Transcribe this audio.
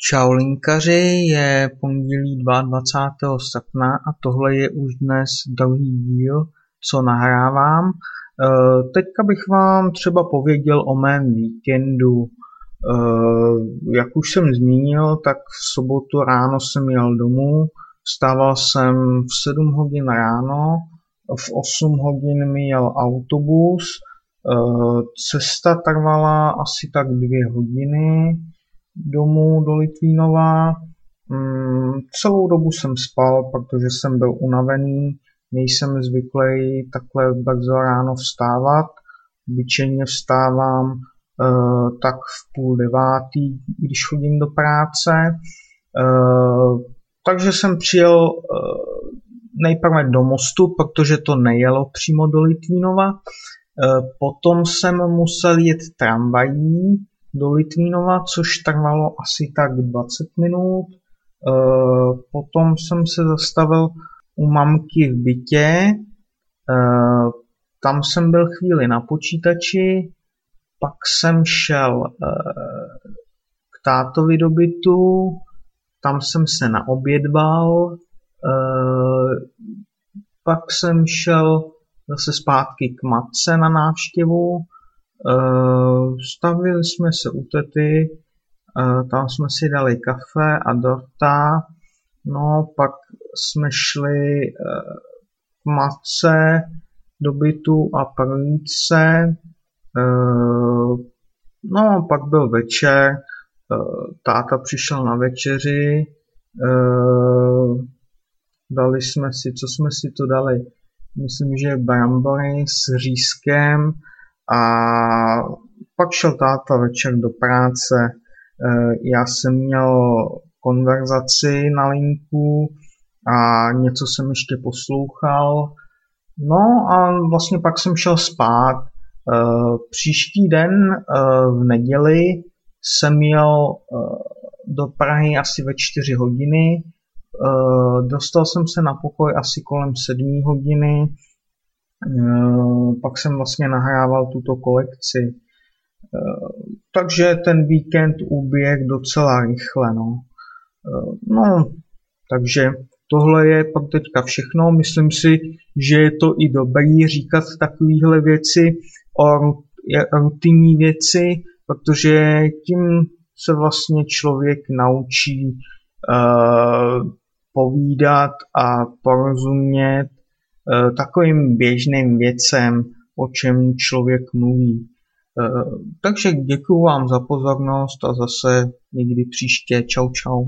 Čau linkaři, je pondělí 22. srpna a tohle je už dnes druhý díl, co nahrávám. E, teďka bych vám třeba pověděl o mém víkendu. E, jak už jsem zmínil, tak v sobotu ráno jsem jel domů, vstával jsem v 7 hodin ráno, v 8 hodin mi jel autobus, e, cesta trvala asi tak dvě hodiny, domů do Litvínova. Mm, celou dobu jsem spal, protože jsem byl unavený, nejsem zvyklý takhle brzo ráno vstávat. Obyčejně vstávám uh, tak v půl devátý, když chodím do práce. Uh, takže jsem přijel uh, nejprve do mostu, protože to nejelo přímo do Litvínova. Potom jsem musel jet tramvají, do Litvínova, což trvalo asi tak 20 minut. E, potom jsem se zastavil u mamky v bytě, e, tam jsem byl chvíli na počítači, pak jsem šel e, k tátovi do bytu, tam jsem se naobědval, pak jsem šel zase zpátky k matce na návštěvu, stavili jsme se u tety, uh, tam jsme si dali kafe a dorta, no pak jsme šli uh, k matce do bytu a uh, no pak byl večer, táta přišel na večeři, dali jsme si, co jsme si to dali, myslím, že brambory s řízkem, a pak šel táta večer do práce, e, já jsem měl konverzaci na linku a něco jsem ještě poslouchal. No a vlastně pak jsem šel spát. E, příští den e, v neděli jsem jel do Prahy asi ve 4 hodiny. Dostal jsem se na pokoj asi kolem 7 hodiny pak jsem vlastně nahrával tuto kolekci. Eh, takže ten víkend uběh docela rychle. No. Eh, no, takže tohle je pak teďka všechno. Myslím si, že je to i dobrý říkat takovéhle věci o rutinní věci, protože tím se vlastně člověk naučí uh, povídat a porozumět Eh, takovým běžným věcem, o čem člověk mluví. Eh, takže děkuji vám za pozornost a zase někdy příště. Čau, čau.